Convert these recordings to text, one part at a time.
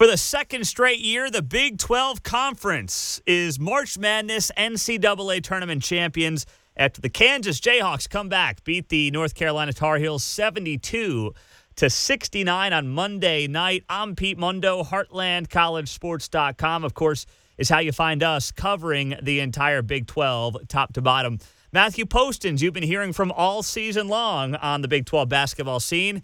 For the second straight year, the Big 12 Conference is March Madness NCAA tournament champions after the Kansas Jayhawks come back, beat the North Carolina Tar Heels 72 to 69 on Monday night. I'm Pete Mundo, HeartlandCollegeSports.com, of course, is how you find us covering the entire Big 12 top to bottom. Matthew Postins, you've been hearing from all season long on the Big 12 basketball scene.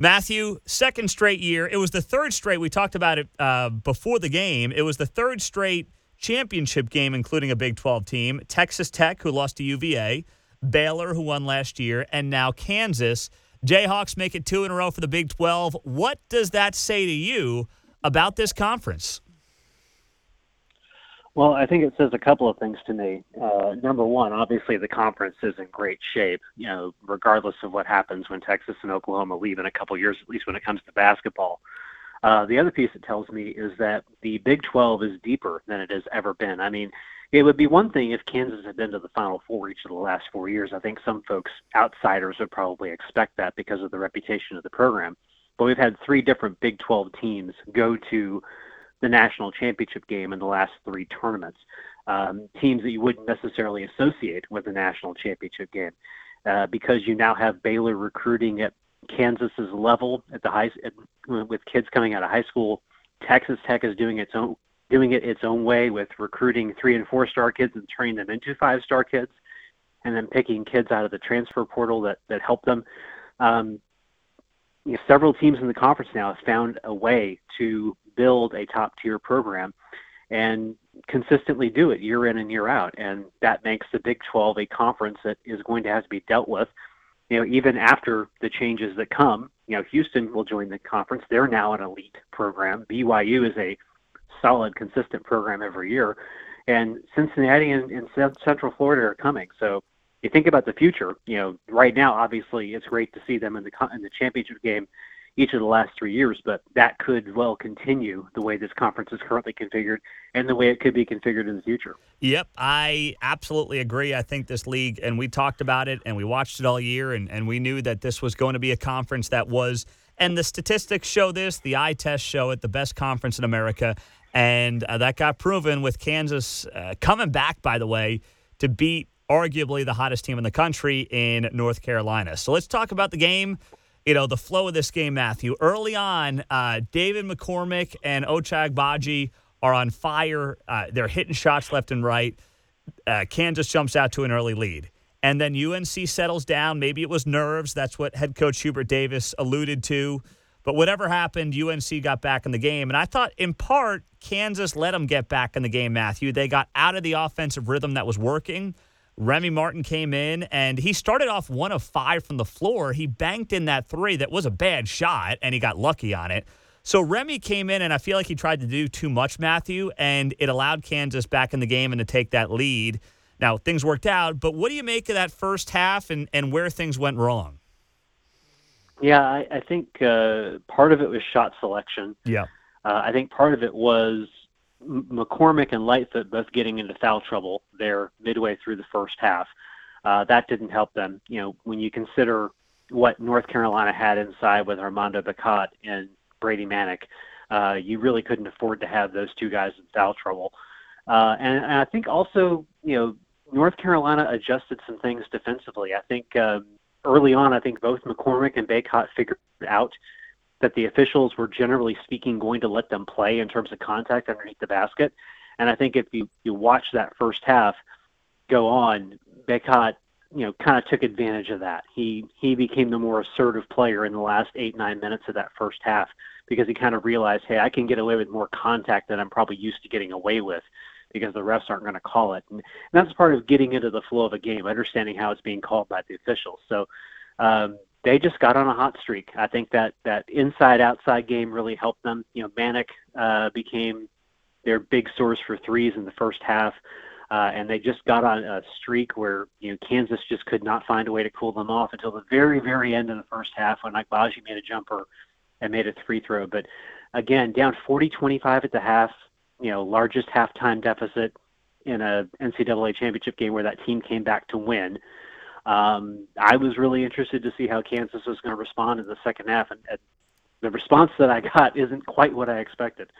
Matthew, second straight year. It was the third straight. We talked about it uh, before the game. It was the third straight championship game, including a Big 12 team. Texas Tech, who lost to UVA, Baylor, who won last year, and now Kansas. Jayhawks make it two in a row for the Big 12. What does that say to you about this conference? Well, I think it says a couple of things to me. Uh, number one, obviously the conference is in great shape. You know, regardless of what happens when Texas and Oklahoma leave in a couple years, at least when it comes to basketball. Uh, the other piece it tells me is that the Big 12 is deeper than it has ever been. I mean, it would be one thing if Kansas had been to the Final Four each of the last four years. I think some folks, outsiders, would probably expect that because of the reputation of the program. But we've had three different Big 12 teams go to the national championship game in the last three tournaments. Um, teams that you wouldn't necessarily associate with the national championship game, uh, because you now have Baylor recruiting at Kansas's level at the high at, with kids coming out of high school. Texas Tech is doing its own doing it its own way with recruiting three and four star kids and turning them into five star kids, and then picking kids out of the transfer portal that that help them. Um, you know, several teams in the conference now have found a way to build a top tier program and consistently do it year in and year out. And that makes the Big 12 a conference that is going to have to be dealt with. You know, even after the changes that come, you know, Houston will join the conference. They're now an elite program. BYU is a solid, consistent program every year. And Cincinnati and, and Central Florida are coming. So you think about the future, you know, right now, obviously, it's great to see them in the in the championship game each of the last three years, but that could well continue the way this conference is currently configured and the way it could be configured in the future. Yep, I absolutely agree. I think this league, and we talked about it and we watched it all year, and, and we knew that this was going to be a conference that was, and the statistics show this, the eye test show it, the best conference in America. And uh, that got proven with Kansas uh, coming back, by the way, to beat arguably the hottest team in the country in North Carolina. So let's talk about the game you know, the flow of this game, Matthew. Early on, uh, David McCormack and Ochai Agbaji are on fire. Uh, they're hitting shots left and right. Uh, Kansas jumps out to an early lead. And then UNC settles down. Maybe it was nerves. That's what head coach Hubert Davis alluded to. But whatever happened, UNC got back in the game. And I thought, in part, Kansas let them get back in the game, Matthew. They got out of the offensive rhythm that was working. Remy Martin came in and he started off one of five from the floor. He banked in that three that was a bad shot and he got lucky on it. So Remy came in and I feel like he tried to do too much, Matthew, and it allowed Kansas back in the game and to take that lead. Now, things worked out, but what do you make of that first half and, and where things went wrong? Yeah, I, I think uh, part of it was shot selection. Yeah. Uh, I think part of it was McCormack and Lightfoot both getting into foul trouble there midway through the first half. Uh, that didn't help them. You know, when you consider what North Carolina had inside with Armando Bacot and Brady Manek, uh, you really couldn't afford to have those two guys in foul trouble. Uh, and, and I think also, you know, North Carolina adjusted some things defensively. I think um, early on, I think both McCormack and Bacot figured out that the officials were generally speaking going to let them play in terms of contact underneath the basket. And I think if you, you watch that first half go on, Bacot, you know, kind of took advantage of that. He he became the more assertive player in the last eight, nine minutes of that first half because he kind of realized, hey, I can get away with more contact than I'm probably used to getting away with because the refs aren't going to call it. And, and that's part of getting into the flow of a game, understanding how it's being called by the officials. So um, they just got on a hot streak. I think that that inside outside game really helped them. You know, Manek uh, became their big source for threes in the first half, uh, and they just got on a streak where you know Kansas just could not find a way to cool them off until the very very end of the first half when Agbaji made a jumper and made a free throw. But again, down 40-25 at the half, you know, largest halftime deficit in a NCAA championship game where that team came back to win. Um, I was really interested to see how Kansas was going to respond in the second half, and, and the response that I got isn't quite what I expected.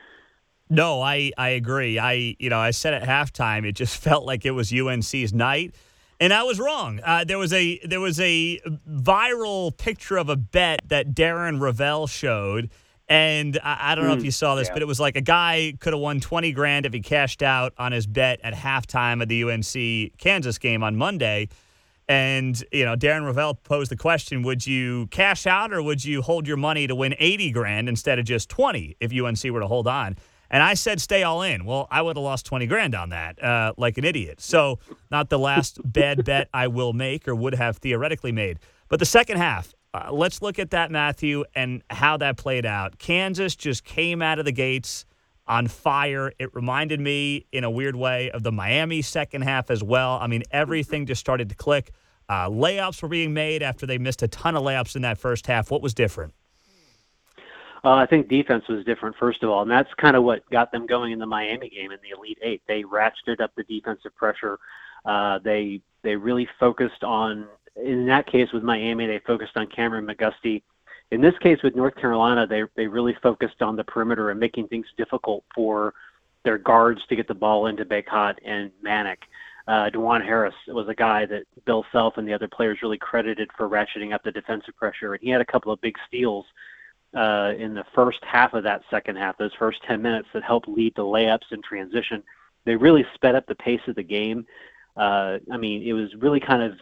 No, I, I agree. I you know I said at halftime it just felt like it was UNC's night, and I was wrong. Uh, there was a there was a viral picture of a bet that Darren Rovell showed, and I, I don't know if mm, you saw this, yeah. but it was like a guy could have won twenty grand if he cashed out on his bet at halftime of the UNC Kansas game on Monday. And, you know, Darren Rovell posed the question would you cash out or would you hold your money to win 80 grand instead of just 20 if UNC were to hold on? And I said, stay all in. Well, I would have lost 20 grand on that, uh, like an idiot. So, not the last bad bet I will make or would have theoretically made. But the second half, uh, let's look at that, Matthew, and how that played out. Kansas just came out of the gates on fire. It reminded me, in a weird way, of the Miami second half as well. I mean, everything just started to click. Uh, layups were being made after they missed a ton of layups in that first half. What was different? Uh, I think defense was different, first of all, and that's kind of what got them going in the Miami game in the Elite Eight. They ratcheted up the defensive pressure. Uh, they they really focused on, in that case with Miami, they focused on Kameron McGusty. In this case with North Carolina, they they really focused on the perimeter and making things difficult for their guards to get the ball into Bacot and Manek. Uh, Dajuan Harris was a guy that Bill Self and the other players really credited for ratcheting up the defensive pressure, and he had a couple of big steals uh, in the first half of that second half, those first 10 minutes that helped lead to layups and transition. They really sped up the pace of the game. Uh, I mean, it was really kind of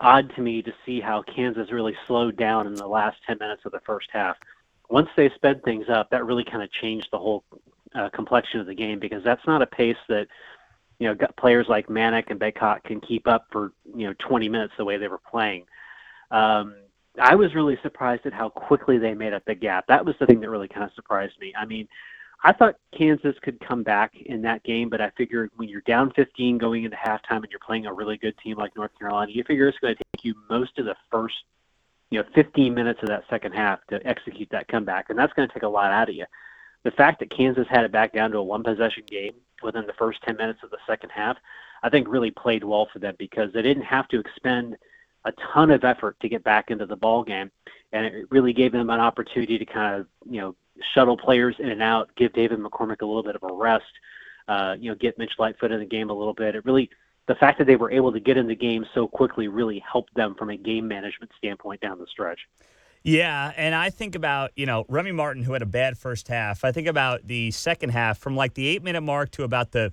odd to me to see how Kansas really slowed down in the last 10 minutes of the first half. Once they sped things up, that really kind of changed the whole uh, complexion of the game because that's not a pace that you know players like Manek and Bacot can keep up for you know 20 minutes the way they were playing. Um, I was really surprised at how quickly they made up the gap. That was the thing that really kind of surprised me. I mean, I thought Kansas could come back in that game, but I figured when you're down 15 going into halftime and you're playing a really good team like North Carolina, you figure it's going to take you most of the first, you know, 15 minutes of that second half to execute that comeback, and that's going to take a lot out of you. The fact that Kansas had it back down to a one possession game within the first 10 minutes of the second half, I think really played well for them because they didn't have to expend – a ton of effort to get back into the ball game, and it really gave them an opportunity to kind of you know shuttle players in and out, give David McCormack a little bit of a rest, uh, you know, get Mitch Lightfoot in the game a little bit. It really the fact that they were able to get in the game so quickly really helped them from a game management standpoint down the stretch. Yeah, and I think about, you know, Remy Martin who had a bad first half. I think about the second half from like the 8-minute mark to about the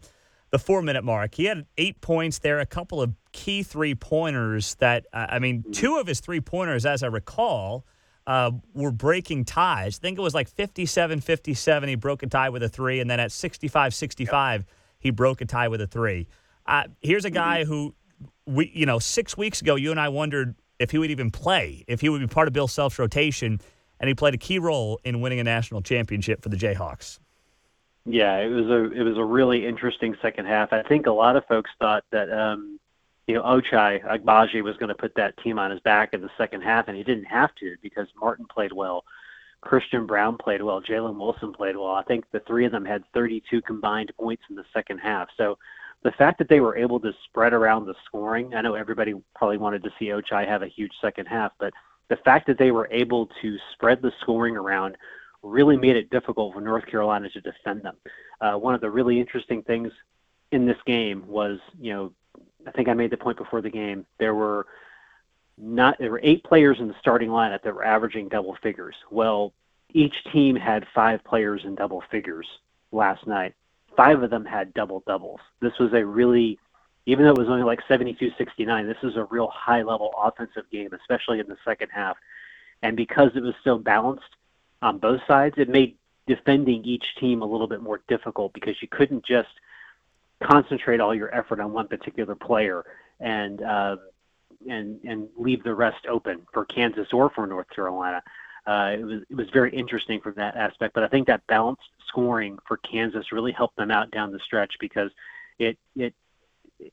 the 4-minute mark. He had 8 points there, a couple of key three pointers that, uh, I mean, two of his three pointers, as I recall, uh, were breaking ties. I think it was like 57 57. He broke a tie with a three. And then at 65 65, he broke a tie with a three. Uh, here's a guy who, we, you know, six weeks ago, you and I wondered if he would even play, if he would be part of Bill Self's rotation. And he played a key role in winning a national championship for the Jayhawks. Yeah, it was a it was a really interesting second half. I think a lot of folks thought that um, you know, Ochai Agbaji was going to put that team on his back in the second half, and he didn't have to because Martin played well. Christian Braun played well. Jalen Wilson played well. I think the three of them had 32 combined points in the second half. So the fact that they were able to spread around the scoring, I know everybody probably wanted to see Ochai have a huge second half, but the fact that they were able to spread the scoring around really made it difficult for North Carolina to defend them. Uh, one of the really interesting things in this game was, you know, I think I made the point before the game. There were not there were eight players in the starting lineup that were averaging double figures. Well, each team had five players in double figures last night. Five of them had double doubles. This was a really even though it was only like 72-69, this is a real high level offensive game, especially in the second half. And because it was so balanced on both sides, it made defending each team a little bit more difficult because you couldn't just concentrate all your effort on one particular player and uh, and and leave the rest open for Kansas or for North Carolina. Uh, it was it was very interesting from that aspect, but I think that balanced scoring for Kansas really helped them out down the stretch because it it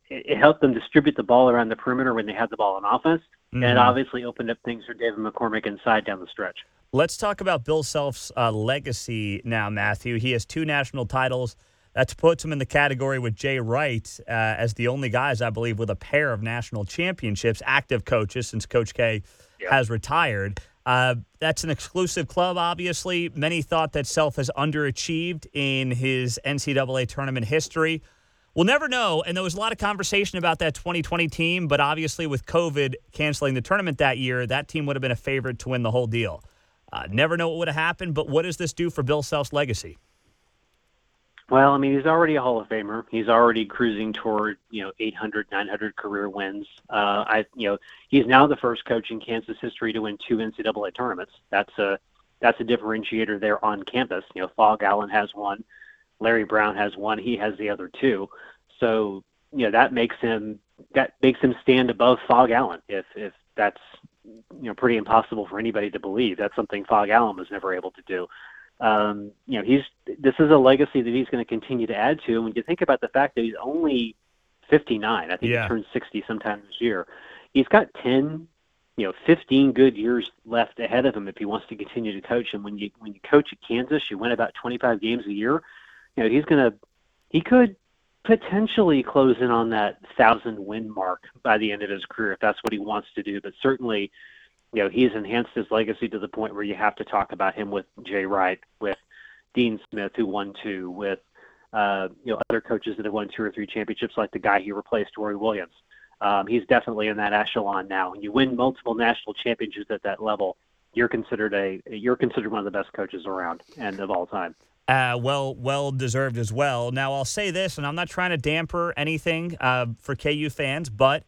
it helped them distribute the ball around the perimeter when they had the ball on offense, mm-hmm. and it obviously opened up things for David McCormack inside down the stretch. Let's talk about Bill Self's uh, legacy now, Matthew. He has two national titles. That puts him in the category with Jay Wright uh, as the only guys, I believe, with a pair of national championships, active coaches since Coach K yep. has retired. Uh, that's an exclusive club, obviously. Many thought that Self has underachieved in his NCAA tournament history. We'll never know. And there was a lot of conversation about that 2020 team, but obviously, with COVID canceling the tournament that year, that team would have been a favorite to win the whole deal. Uh, never know what would have happened, but what does this do for Bill Self's legacy? Well, I mean, he's already a Hall of Famer. He's already cruising toward, you know, 800, 900 career wins. Uh, I, you know, he's now the first coach in Kansas history to win two NCAA tournaments. That's a that's a differentiator there on campus. You know, Phog Allen has one, Larry Brown has one. He has the other two. So, you know, that makes him that makes him stand above Phog Allen. If if that's you know pretty impossible for anybody to believe. That's something Phog Allen was never able to do um, you know, he's this is a legacy that he's going to continue to add to. And when you think about the fact that he's only 59, I think yeah. he turns 60 sometime this year. He's got 10, you know, 15 good years left ahead of him if he wants to continue to coach. And when you when you coach at Kansas, you win about 25 games a year. You know, he's going to he could potentially close in on that thousand win mark by the end of his career if that's what he wants to do. But certainly, you know, he's enhanced his legacy to the point where you have to talk about him with Jay Wright, with Dean Smith, who won two, with uh, you know other coaches that have won two or three championships, like the guy he replaced, Roy Williams. Um, he's definitely in that echelon now. When you win multiple national championships at that level, you're considered a you're considered one of the best coaches around and of all time. Uh, well, well deserved as well. Now I'll say this, and I'm not trying to damper anything uh, for KU fans, but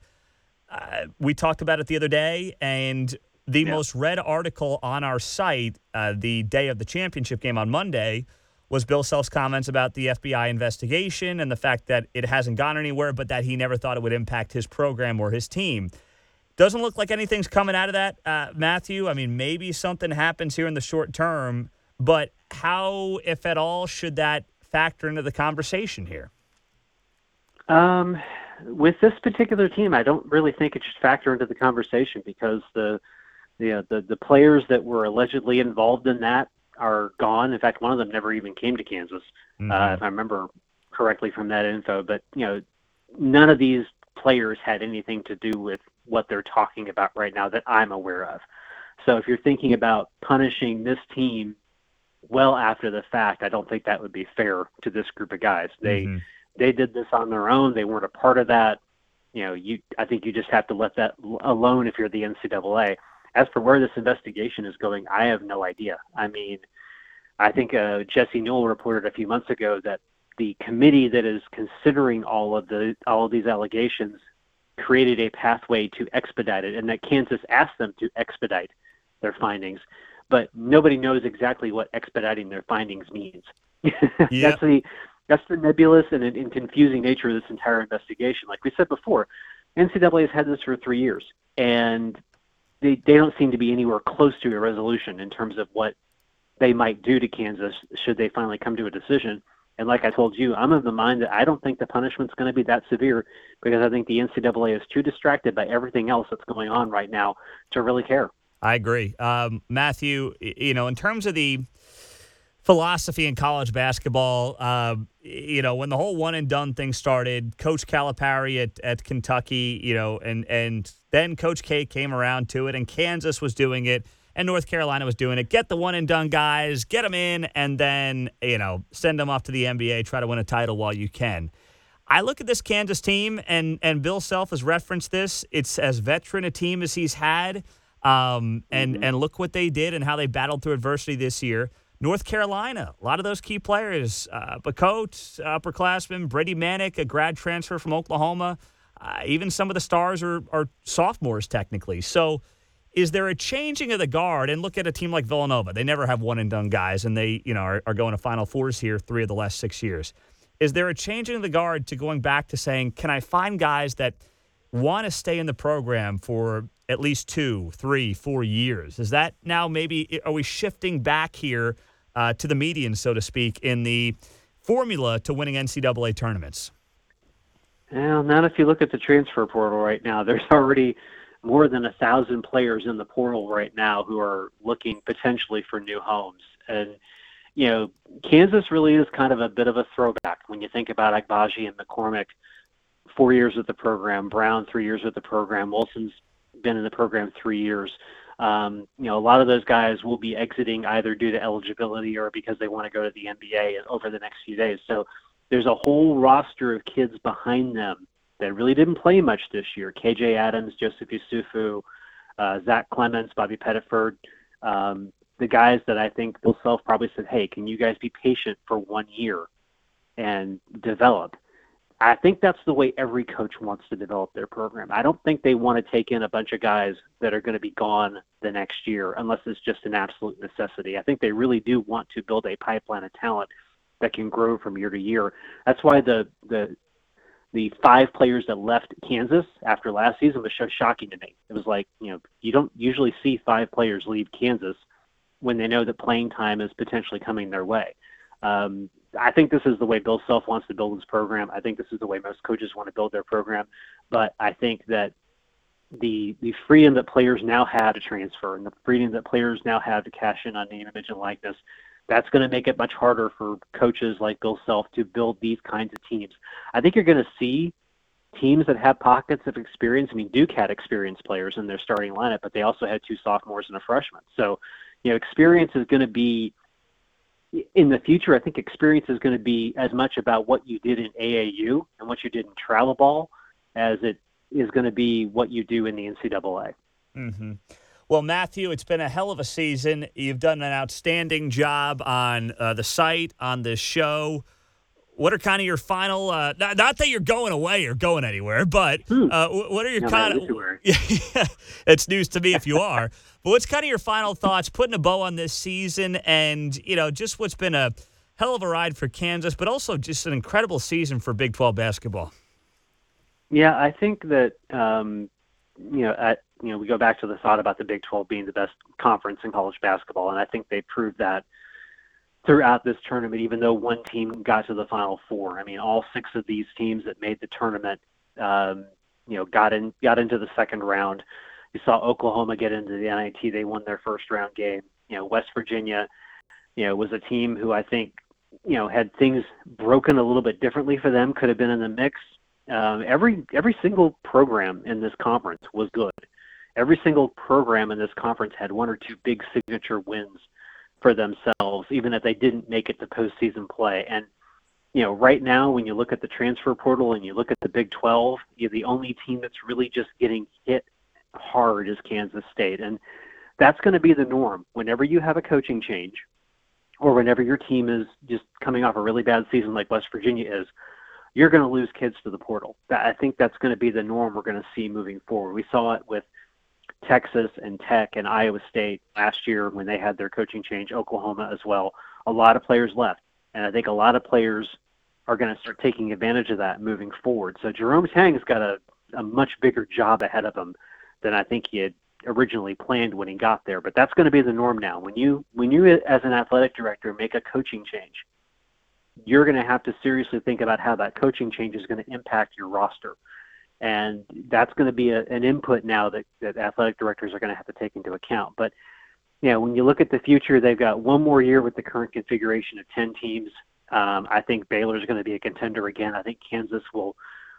uh, we talked about it the other day, and the yeah. most read article on our site uh, the day of the championship game on Monday was Bill Self's comments about the FBI investigation and the fact that it hasn't gone anywhere, but that he never thought it would impact his program or his team. Doesn't look like anything's coming out of that, uh, Matthew. I mean, maybe something happens here in the short term, but how, if at all, should that factor into the conversation here? Um, with this particular team, I don't really think it should factor into the conversation because the the, the the players that were allegedly involved in that are gone. In fact, one of them never even came to Kansas, mm-hmm. uh, if I remember correctly from that info. But you know, none of these players had anything to do with what they're talking about right now that I'm aware of. So if you're thinking about punishing this team well after the fact, I don't think that would be fair to this group of guys. They mm-hmm. they did this on their own. They weren't a part of that. You know, you I think you just have to let that alone if you're the NCAA as for where this investigation is going, I have no idea. I mean, I think uh, Jesse Newell reported a few months ago that the committee that is considering all of the all of these allegations created a pathway to expedite it, and that Kansas asked them to expedite their findings, but nobody knows exactly what expediting their findings means. Yep. that's the that's the nebulous and, and confusing nature of this entire investigation. Like we said before, NCAA has had this for three years, and they, they don't seem to be anywhere close to a resolution in terms of what they might do to Kansas should they finally come to a decision. And like I told you, I'm of the mind that I don't think the punishment's going to be that severe because I think the NCAA is too distracted by everything else that's going on right now to really care. I agree. Um, Matthew, you know, in terms of the philosophy in college basketball. Uh, you know, when the whole one and done thing started, Coach Calipari at, at Kentucky, you know, and and then Coach K came around to it, and Kansas was doing it, and North Carolina was doing it. Get the one and done guys, get them in, and then you know send them off to the NBA, try to win a title while you can. I look at this Kansas team, and and Bill Self has referenced this. It's as veteran a team as he's had, um, and mm-hmm. and look what they did and how they battled through adversity this year. North Carolina, a lot of those key players, uh, Bacot, upperclassman, Brady Manek, a grad transfer from Oklahoma. Uh, even some of the stars are, are sophomores technically. So, is there a changing of the guard? And look at a team like Villanova; they never have one and done guys, and they you know are, are going to Final Fours here three of the last six years. Is there a changing of the guard to going back to saying, can I find guys that want to stay in the program for at least two, three, four years. Is that now maybe are we shifting back here uh, to the median, so to speak, in the formula to winning NCAA tournaments? Well, not if you look at the transfer portal right now. There's already more than a thousand players in the portal right now who are looking potentially for new homes. And, you know, Kansas really is kind of a bit of a throwback when you think about Agbaji and McCormack, four years with the program, Braun, three years with the program, Wilson's been in the program three years. Um, you know, a lot of those guys will be exiting either due to eligibility or because they want to go to the NBA over the next few days. So there's a whole roster of kids behind them that really didn't play much this year. KJ Adams, Joseph Yesufu, uh, Zach Clemence, Bobby Pettiford, um, the guys that I think Bill Self probably said, hey, can you guys be patient for one year and develop? I think that's the way every coach wants to develop their program. I don't think they want to take in a bunch of guys that are going to be gone the next year unless it's just an absolute necessity. I think they really do want to build a pipeline of talent that can grow from year to year. That's why the the the five players that left Kansas after last season was so shocking to me. It was like, you know, you don't usually see five players leave Kansas when they know that playing time is potentially coming their way. Um, I think this is the way Bill Self wants to build his program. I think this is the way most coaches want to build their program. But I think that the the freedom that players now have to transfer and the freedom that players now have to cash in on name, image, and likeness, that's going to make it much harder for coaches like Bill Self to build these kinds of teams. I think you're going to see teams that have pockets of experience. I mean, Duke had experienced players in their starting lineup, but they also had two sophomores and a freshman. So, you know, experience is going to be in the future, I think experience is going to be as much about what you did in AAU and what you did in travel ball as it is going to be what you do in the NCAA. Mm-hmm. Well, Matthew, it's been a hell of a season. You've done an outstanding job on uh, the site, on this show. What are kind of your final? Uh, not, not, that you're going away or going anywhere, but hmm. uh, what are your no, kind of? it's news to me if you are. But what's kind of your final thoughts, putting a bow on this season, and you know, just what's been a hell of a ride for Kansas, but also just an incredible season for Big 12 basketball. Yeah, I think that um, you know, at, you know, we go back to the thought about the Big 12 being the best conference in college basketball, and I think they proved that throughout this tournament, even though one team got to the Final Four. I mean, all six of these teams that made the tournament, um, you know, got in got into the second round. You saw Oklahoma get into the NIT; they won their first round game. You know, West Virginia, you know, was a team who I think, you know, had things broken a little bit differently for them. Could have been in the mix. Um, every every single program in this conference was good. Every single program in this conference had one or two big signature wins for themselves, even if they didn't make it to postseason play. And you know, right now, when you look at the transfer portal and you look at the Big 12, you're the only team that's really just getting hit hard as Kansas State, and that's going to be the norm. Whenever you have a coaching change, or whenever your team is just coming off a really bad season like West Virginia is, you're going to lose kids to the portal. I think that's going to be the norm we're going to see moving forward. We saw it with Texas and Tech and Iowa State last year when they had their coaching change, Oklahoma as well. A lot of players left, and I think a lot of players are going to start taking advantage of that moving forward. So Jerome Tang's got a, a much bigger job ahead of him than I think he had originally planned when he got there. But that's going to be the norm now. When you when you as an athletic director make a coaching change, you're going to have to seriously think about how that coaching change is going to impact your roster and that's going to be a, an input now that, that athletic directors are going to have to take into account. But you know, when you look at the future, they've got one more year with the current configuration of 10 teams. Um, I think Baylor is going to be a contender again. I think Kansas will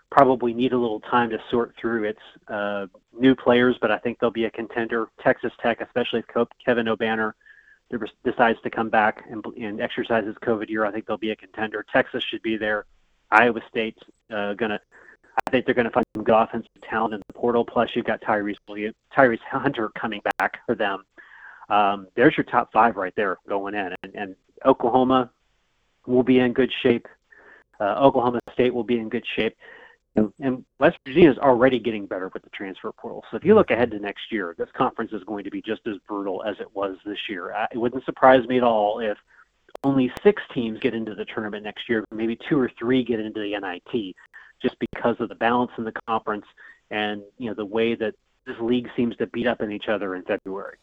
probably need a little time to sort through its uh, new players, but I think they'll be a contender. Texas Tech, especially if Kevin Obanor decides to come back and, and exercise his COVID year, I think they'll be a contender. Texas should be there. Iowa State's uh, going to I think they're going to find some good offensive talent in the portal. Plus, you've got Tyrese Tyrese Hunter coming back for them. Um, there's your top five right there going in, and, and Oklahoma will be in good shape. Uh, Oklahoma State will be in good shape. And, and West Virginia is already getting better with the transfer portal. So if you look ahead to next year, this conference is going to be just as brutal as it was this year. It wouldn't surprise me at all if only six teams get into the tournament next year, maybe two or three get into the NIT just because of the balance in the conference and you know the way that this league seems to beat up in each other in February.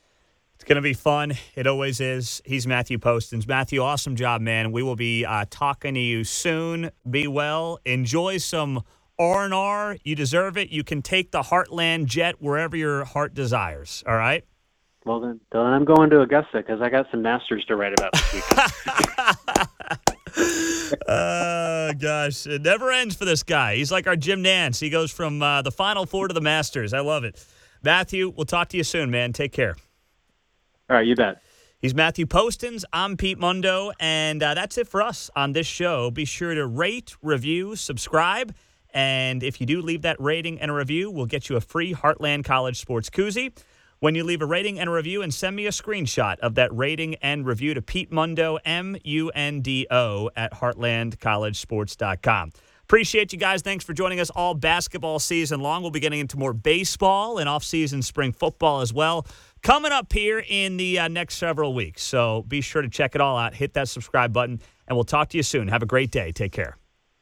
It's going to be fun. It always is. He's Matthew Postins. Matthew, awesome job, man. We will be uh, talking to you soon. Be well. Enjoy some R and R. You deserve it. You can take the Heartland jet wherever your heart desires. All right. Well then, then I'm going to Augusta because I got some masters to write about this week. uh, gosh, it never ends for this guy. He's like our Jim Nantz. He goes from uh, the Final Four to the Masters. I love it. Matthew, we'll talk to you soon, man. Take care. All right, you bet. He's Matthew Postins. I'm Pete Mundo, and uh, that's it for us on this show. Be sure to rate, review, subscribe, and if you do leave that rating and a review, we'll get you a free Heartland College Sports koozie. When you leave a rating and a review, and send me a screenshot of that rating and review to Pete Mundo, M U N D O, at heartlandcollegesports.com. Appreciate you guys. Thanks for joining us all basketball season long. We'll be getting into more baseball and off-season spring football as well coming up here in the uh, next several weeks. So be sure to check it all out. Hit that subscribe button, and we'll talk to you soon. Have a great day. Take care.